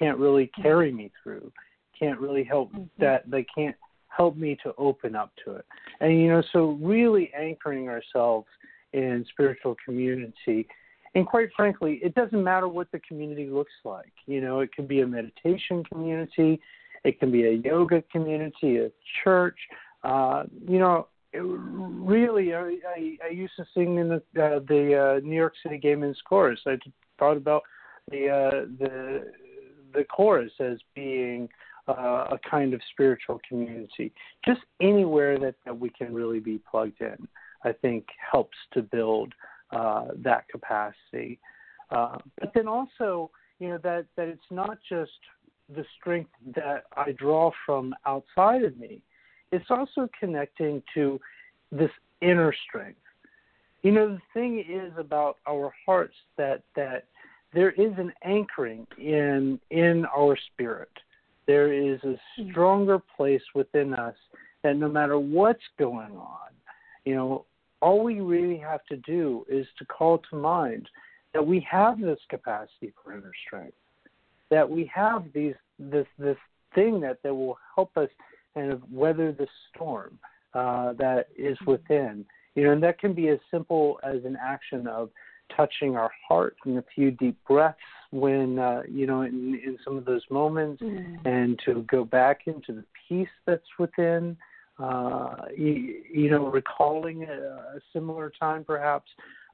can't really carry me through, can't really help mm-hmm. that they can't help me to open up to it. And you know, so really anchoring ourselves in spiritual community. And quite frankly, it doesn't matter what the community looks like. You know, it can be a meditation community, it can be a yoga community, a church. Uh, you know, really, I, I, I used to sing in the uh, the uh, New York City Gay Men's Chorus. I thought about the uh, the the chorus as being uh, a kind of spiritual community. Just anywhere that, that we can really be plugged in, I think helps to build uh, that capacity. Uh, but then also, you know, that that it's not just the strength that I draw from outside of me it's also connecting to this inner strength. You know, the thing is about our hearts that that there is an anchoring in in our spirit. There is a hmm. stronger place within us that no matter what's going on, you know, all we really have to do is to call to mind that we have this capacity for inner strength, that we have these this this thing that that will help us kind of weather the storm uh, that is mm-hmm. within. You know, and that can be as simple as an action of touching our heart and a few deep breaths when uh, you know in, in some of those moments, mm-hmm. and to go back into the peace that's within. Uh, you, you know, recalling a, a similar time perhaps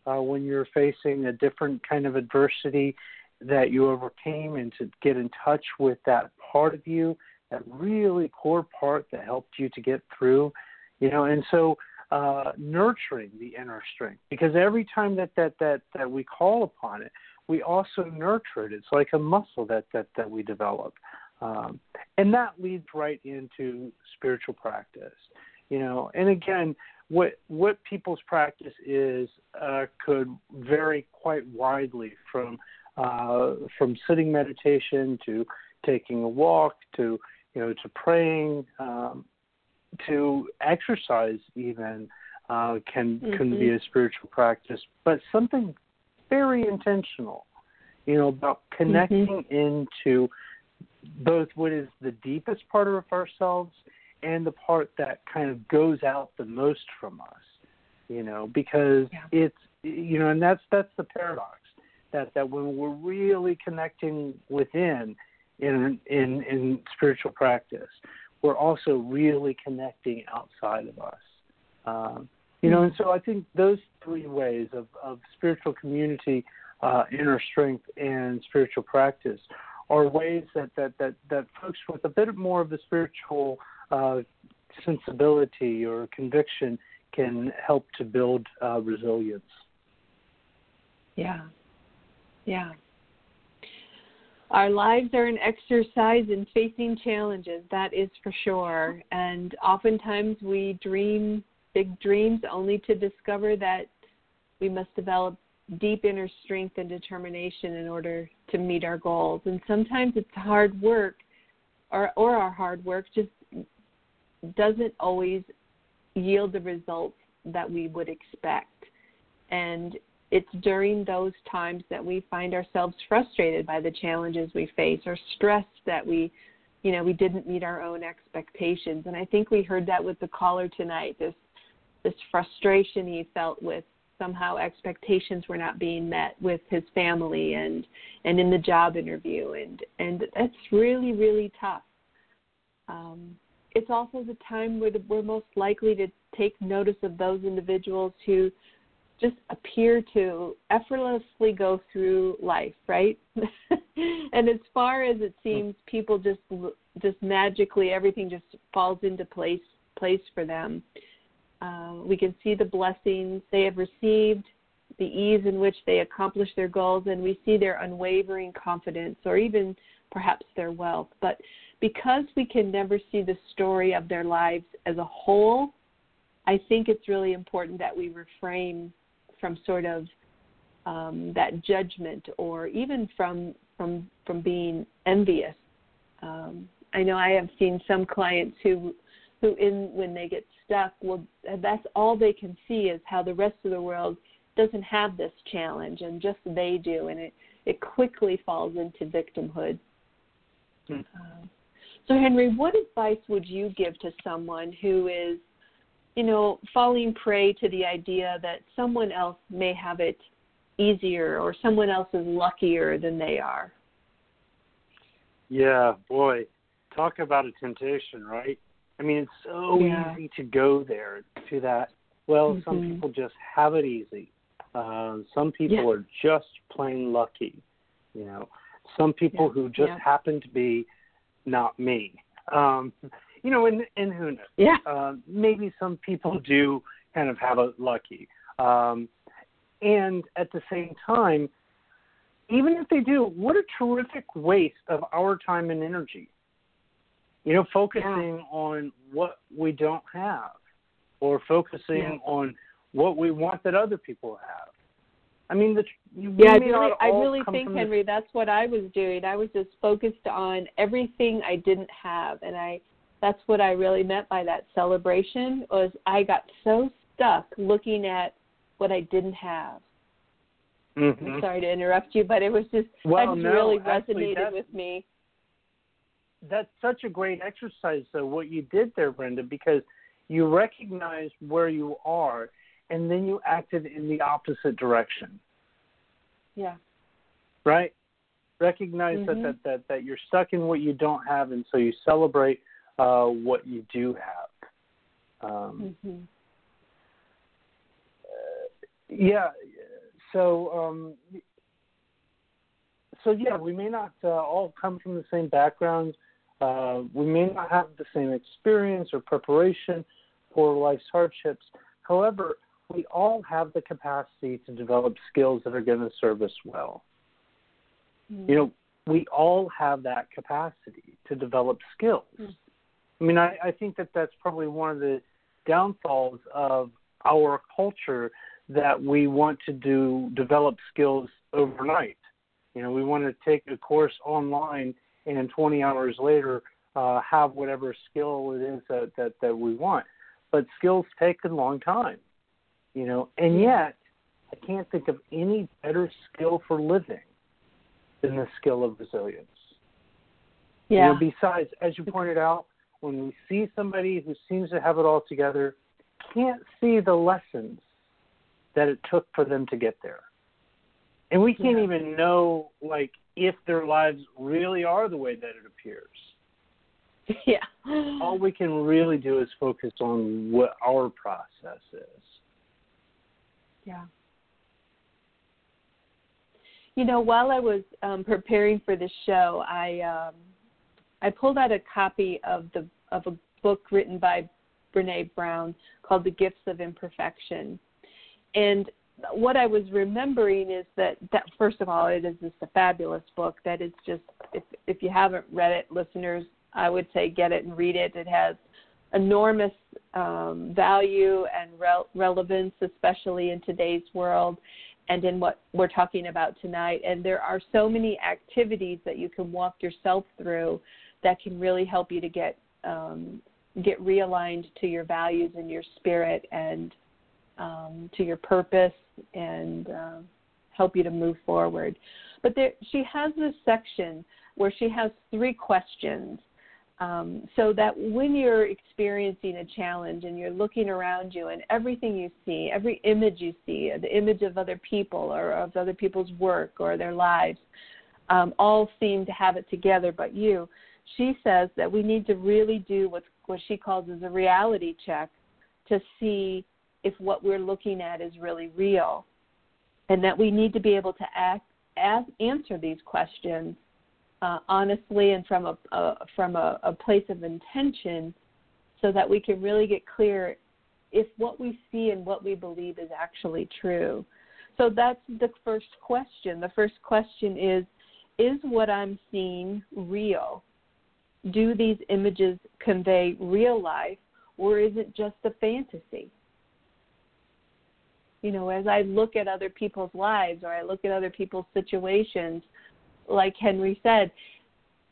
uh, when you're facing a different kind of adversity that you overcame, and to get in touch with that part of you that really core part that helped you to get through, you know, and so uh, nurturing the inner strength because every time that, that that that we call upon it, we also nurture it. It's like a muscle that that that we develop, um, and that leads right into spiritual practice, you know. And again, what what people's practice is uh, could vary quite widely from uh, from sitting meditation to taking a walk to you know, to praying, um, to exercise, even uh, can mm-hmm. can be mm-hmm. a spiritual practice, but something very intentional. You know, about connecting mm-hmm. into both what is the deepest part of ourselves and the part that kind of goes out the most from us. You know, because yeah. it's you know, and that's that's the paradox that that when we're really connecting within, in in in spiritual practice. We're also really connecting outside of us. Um, you know, and so I think those three ways of, of spiritual community, uh, inner strength, and spiritual practice are ways that, that, that, that folks with a bit more of a spiritual uh, sensibility or conviction can help to build uh, resilience. Yeah. Yeah. Our lives are an exercise in facing challenges, that is for sure. And oftentimes we dream big dreams only to discover that we must develop deep inner strength and determination in order to meet our goals. And sometimes it's hard work or or our hard work just doesn't always yield the results that we would expect. And it's during those times that we find ourselves frustrated by the challenges we face or stressed that we you know we didn't meet our own expectations. And i think we heard that with the caller tonight this this frustration he felt with somehow expectations were not being met with his family and and in the job interview. And and that's really really tough. Um, it's also the time where the, we're most likely to take notice of those individuals who just appear to effortlessly go through life, right? and as far as it seems, people just just magically everything just falls into place place for them. Uh, we can see the blessings they have received, the ease in which they accomplish their goals, and we see their unwavering confidence, or even perhaps their wealth. But because we can never see the story of their lives as a whole, I think it's really important that we refrain from sort of um, that judgment or even from from from being envious. Um, I know I have seen some clients who who in when they get stuck, well, that's all they can see is how the rest of the world doesn't have this challenge, and just they do, and it it quickly falls into victimhood. Hmm. Uh, so, Henry, what advice would you give to someone who is you know, falling prey to the idea that someone else may have it easier or someone else is luckier than they are. Yeah, boy, talk about a temptation, right? I mean, it's so yeah. easy to go there to that. Well, mm-hmm. some people just have it easy. Uh, some people yeah. are just plain lucky. You know, some people yeah. who just happen to be not me. Um, you know, and and who knows? Yeah. Uh, maybe some people do kind of have a lucky, um, and at the same time, even if they do, what a terrific waste of our time and energy. You know, focusing yeah. on what we don't have, or focusing yeah. on what we want that other people have. I mean, the, yeah, I really, I really think, Henry, the... that's what I was doing. I was just focused on everything I didn't have, and I that's what I really meant by that celebration was I got so stuck looking at what I didn't have. Mm-hmm. I'm sorry to interrupt you, but it was just well, that just no, really resonated with me. That's such a great exercise though what you did there, Brenda, because you recognized where you are and then you acted in the opposite direction. Yeah. Right? Recognize mm-hmm. that, that, that, that you're stuck in what you don't have and so you celebrate uh, what you do have. Um, mm-hmm. uh, yeah. So um, so yeah, we may not uh, all come from the same background. Uh, we may not have the same experience or preparation for life's hardships. However, we all have the capacity to develop skills that are going to serve us well. Mm-hmm. You know, we all have that capacity to develop skills. Mm-hmm. I mean, I, I think that that's probably one of the downfalls of our culture that we want to do develop skills overnight. You know, we want to take a course online and 20 hours later uh, have whatever skill it is that, that, that we want. But skills take a long time, you know, and yet I can't think of any better skill for living than the skill of resilience. Yeah. You know, besides, as you pointed out, when we see somebody who seems to have it all together, can't see the lessons that it took for them to get there. And we can't yeah. even know like if their lives really are the way that it appears. Yeah. All we can really do is focus on what our process is. Yeah. You know, while I was um, preparing for this show, I um, I pulled out a copy of the of a book written by Brene Brown called The Gifts of Imperfection. And what I was remembering is that that first of all, it is just a fabulous book. That is just if if you haven't read it, listeners, I would say get it and read it. It has enormous um, value and re- relevance, especially in today's world and in what we're talking about tonight. And there are so many activities that you can walk yourself through that can really help you to get um, get realigned to your values and your spirit and um, to your purpose and uh, help you to move forward. But there, she has this section where she has three questions um, so that when you're experiencing a challenge and you're looking around you and everything you see, every image you see, the image of other people or of other people's work or their lives, um, all seem to have it together but you. She says that we need to really do what, what she calls as a reality check to see if what we're looking at is really real and that we need to be able to ask, answer these questions uh, honestly and from a, a from a, a place of intention, so that we can really get clear if what we see and what we believe is actually true. So that's the first question. The first question is Is what I'm seeing real? Do these images convey real life, or is it just a fantasy? You know, as I look at other people's lives or I look at other people's situations, like Henry said,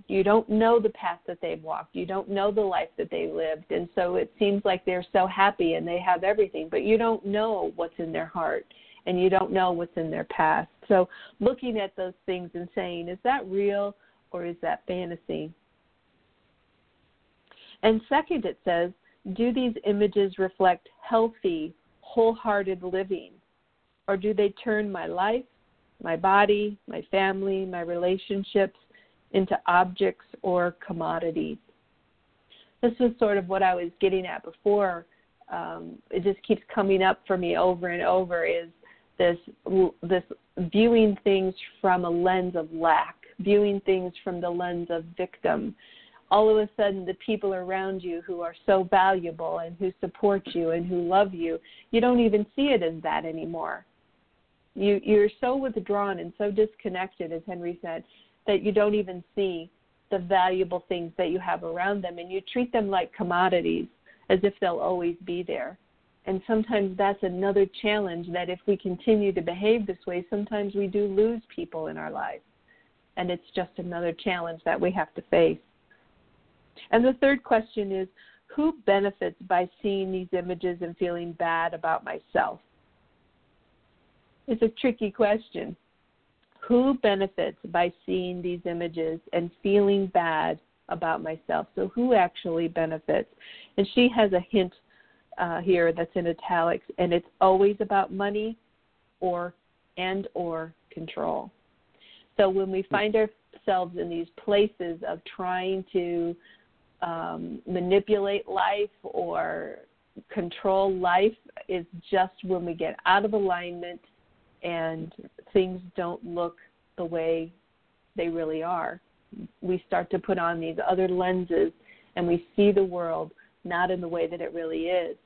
you don't know the path that they've walked. You don't know the life that they lived. And so it seems like they're so happy and they have everything, but you don't know what's in their heart and you don't know what's in their past. So looking at those things and saying, is that real or is that fantasy? And second, it says, do these images reflect healthy, wholehearted living? Or do they turn my life my body, my family, my relationships into objects or commodities. This was sort of what I was getting at before. Um, it just keeps coming up for me over and over is this this viewing things from a lens of lack, viewing things from the lens of victim. All of a sudden, the people around you who are so valuable and who support you and who love you, you don't even see it as that anymore. You you're so withdrawn and so disconnected as henry said that you don't even see the valuable things that you have around them and you treat them like commodities as if they'll always be there. And sometimes that's another challenge that if we continue to behave this way sometimes we do lose people in our lives. And it's just another challenge that we have to face and the third question is who benefits by seeing these images and feeling bad about myself it's a tricky question. Who benefits by seeing these images and feeling bad about myself? So, who actually benefits? And she has a hint uh, here that's in italics, and it's always about money or and or control. So when we find ourselves in these places of trying to um, manipulate life or control life, is just when we get out of alignment and things don't look the way they really are. We start to put on these other lenses and we see the world not in the way that it really is,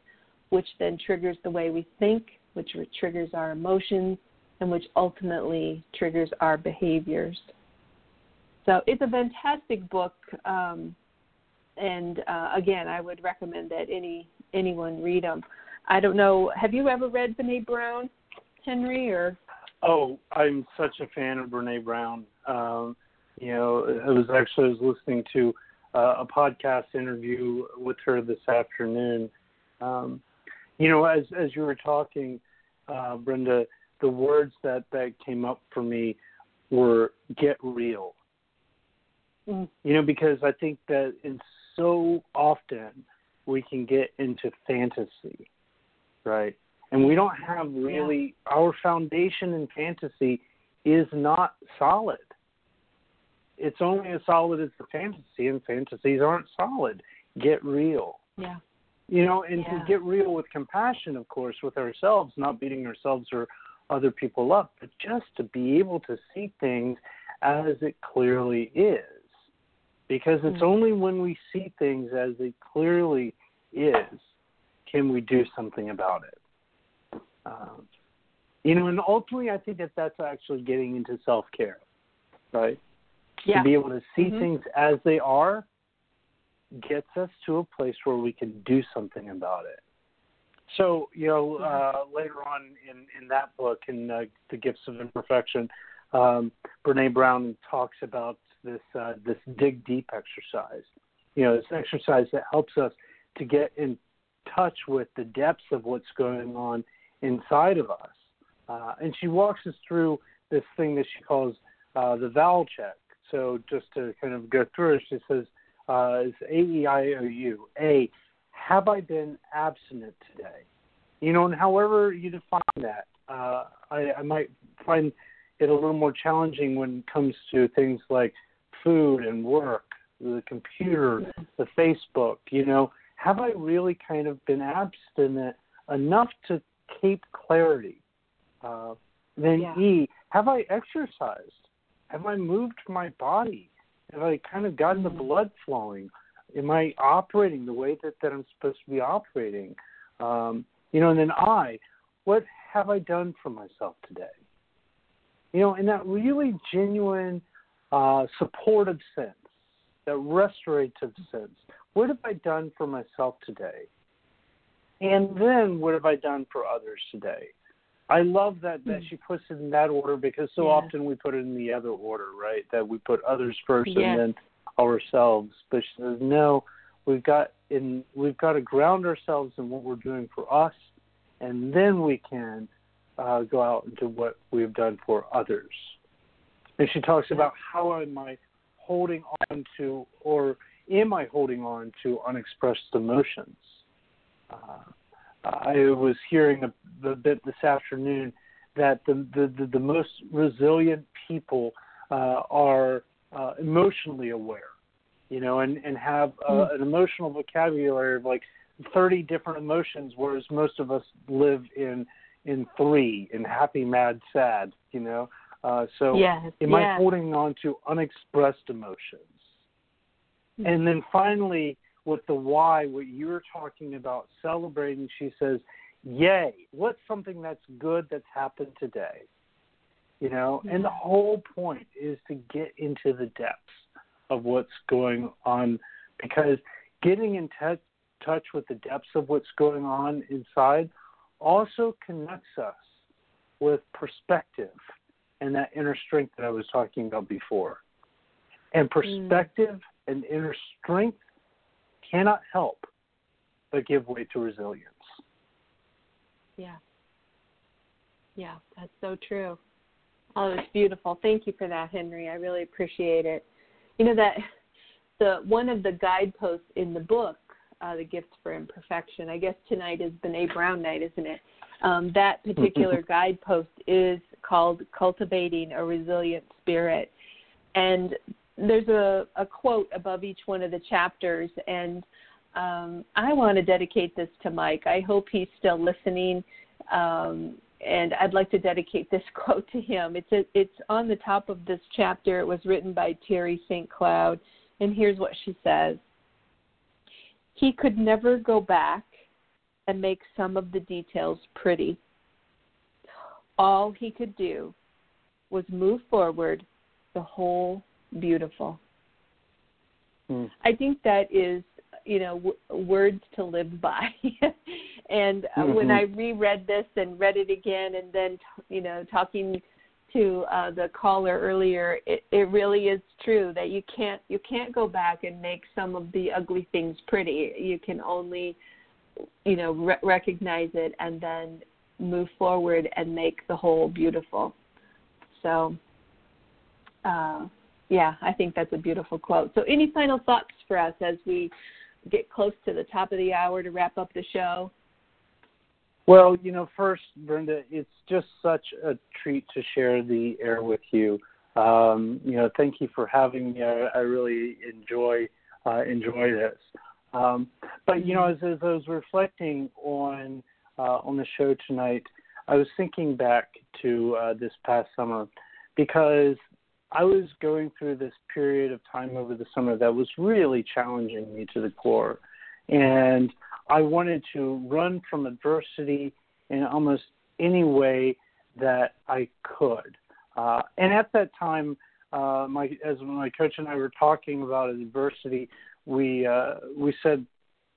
which then triggers the way we think, which triggers our emotions, and which ultimately triggers our behaviors. So it's a fantastic book, um, and uh, again, I would recommend that any anyone read them. I don't know. Have you ever read Brene Brown? Henry, or? Oh, I'm such a fan of Brene Brown. Um, you know, I was actually I was listening to uh, a podcast interview with her this afternoon. Um, you know, as as you were talking, uh, Brenda, the words that that came up for me were "get real." Mm. You know, because I think that in so often we can get into fantasy, right? and we don't have really yeah. our foundation in fantasy is not solid. It's only as solid as the fantasy, and fantasies aren't solid. Get real. Yeah. You know, and yeah. to get real with compassion, of course, with ourselves, not beating ourselves or other people up, but just to be able to see things as it clearly is. Because it's mm-hmm. only when we see things as they clearly is can we do something about it. Um, you know, and ultimately, I think that that's actually getting into self care, right? Yeah. To be able to see mm-hmm. things as they are gets us to a place where we can do something about it. So, you know, uh, later on in, in that book, in uh, The Gifts of Imperfection, um, Brene Brown talks about this uh, this dig deep exercise. You know, this exercise that helps us to get in touch with the depths of what's going on inside of us. Uh, and she walks us through this thing that she calls uh, the vowel check. So just to kind of go through she says, uh, it's A E I O U. A, have I been abstinent today? You know, and however you define that, uh, I, I might find it a little more challenging when it comes to things like food and work, the computer, the Facebook. You know, have I really kind of been abstinent enough to keep clarity? Uh, then Yeah. E, have I exercised? Have I moved my body? Have I kind of gotten the Mhm. blood flowing? Am I operating the way that, that I'm supposed to be operating? Um, you know, and then I, what have I done for myself today? You know, in that really genuine, uh, supportive sense, that restorative sense, what have I done for myself today? And then what have I done for others today? I love that that she puts it in that order because so Yeah. often we put it in the other order, right? That we put others first Yes. and then ourselves. But she says, no, we've got in we've got to ground ourselves in what we're doing for us, and then we can uh, go out into what we've done for others. And she talks about how am I holding on to, or am I holding on to unexpressed emotions? Uh, I was hearing a, a bit this afternoon that the the, the, the most resilient people uh, are uh, emotionally aware, you know, and and have uh, an emotional vocabulary of like thirty different emotions, whereas most of us live in in three, in happy, mad, sad, you know. Uh, so Yes. am yeah. I holding on to unexpressed emotions? And then finally, with the why, what you're talking about celebrating, she says, Yay, what's something that's good that's happened today? You know, and the whole point is to get into the depths of what's going on because getting in touch touch with the depths of what's going on inside also connects us with perspective and that inner strength that I was talking about before. And perspective and inner strength cannot help but give way to resilience. Yeah. Yeah, that's so true. Oh, it's beautiful. Thank you for that, Henry. I really appreciate it. You know that the one of the guideposts in the book, uh, The Gifts for Imperfection. I guess tonight is Brene Brown night, isn't it? Um, that particular guidepost is called "Cultivating a Resilient Spirit," and there's a, a quote above each one of the chapters, and um, I want to dedicate this to Mike. I hope he's still listening, um, and I'd like to dedicate this quote to him. It's a, it's on the top of this chapter. It was written by Terri St. Cloud, and here's what she says: He could never go back and make some of the details pretty. All he could do was move forward, the whole beautiful. Hmm. I think that is, you know, w- words to live by. and uh, when Mhm. I reread this and read it again, and then, you know, talking to uh, the caller earlier, it, it really is true that you can't you can't go back and make some of the ugly things pretty. You can only, you know, re- recognize it and then move forward and make the whole beautiful. So, uh, yeah, I think that's a beautiful quote. So, any final thoughts for us as we get close to the top of the hour to wrap up the show? Well, you know, first, Brenda, it's just such a treat to share the air with you. Um, you know, thank you for having me. I, I really enjoy uh, enjoy this. Um, but you know, as, as I was reflecting on uh, on the show tonight, I was thinking back to uh, this past summer because I was going through this period of time over the summer that was really challenging me to the core, and I wanted to run from adversity in almost any way that I could. Uh, and at that time, uh, my as my coach and I were talking about adversity, we uh, we said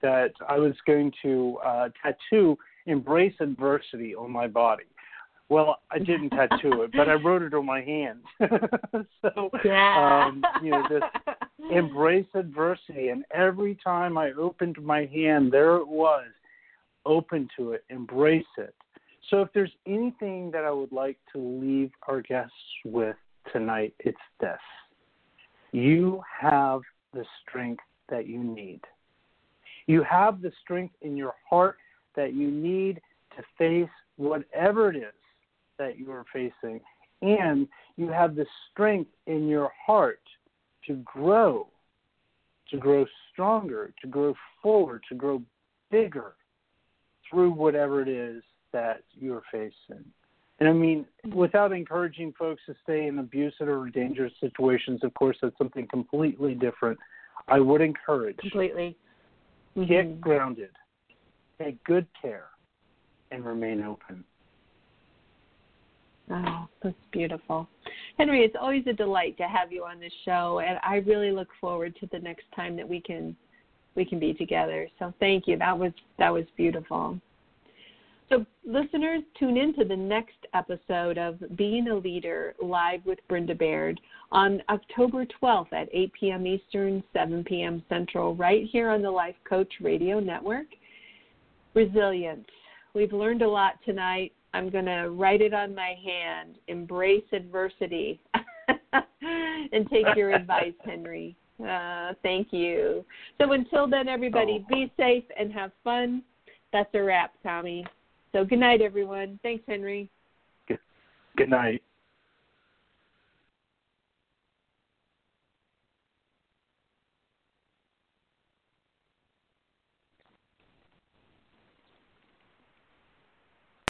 that I was going to uh, tattoo "embrace adversity" on my body. Well, I didn't tattoo it, but I wrote it on my hand. so, Yeah. um, you know, this embrace adversity. And every time I opened my hand, there it was, open to it, embrace it. So, if there's anything that I would like to leave our guests with tonight, it's this you have the strength that you need. You have the strength in your heart that you need to face whatever it is that you are facing. And you have the strength in your heart to grow, to grow stronger, to grow forward, to grow bigger through whatever it is that you're facing. And I mean, without encouraging folks to stay in abusive or dangerous situations, of course, that's something completely different. I would encourage completely get mm-hmm. grounded, take good care, and remain open. Oh, that's beautiful. Henry, it's always a delight to have you on this show and I really look forward to the next time that we can we can be together. So thank you. That was that was beautiful. So listeners, tune in to the next episode of Being a Leader live with Brenda Baird on October 12th at 8 p.m. Eastern, 7 p.m. Central, right here on the Life Coach Radio Network. Resilience. We've learned a lot tonight. I'm going to write it on my hand. Embrace adversity. and take your advice, Henry. Uh, thank you. So until then, everybody, oh. be safe and have fun. That's a wrap, Tommy. So good night, everyone. Thanks, Henry. Good, good night.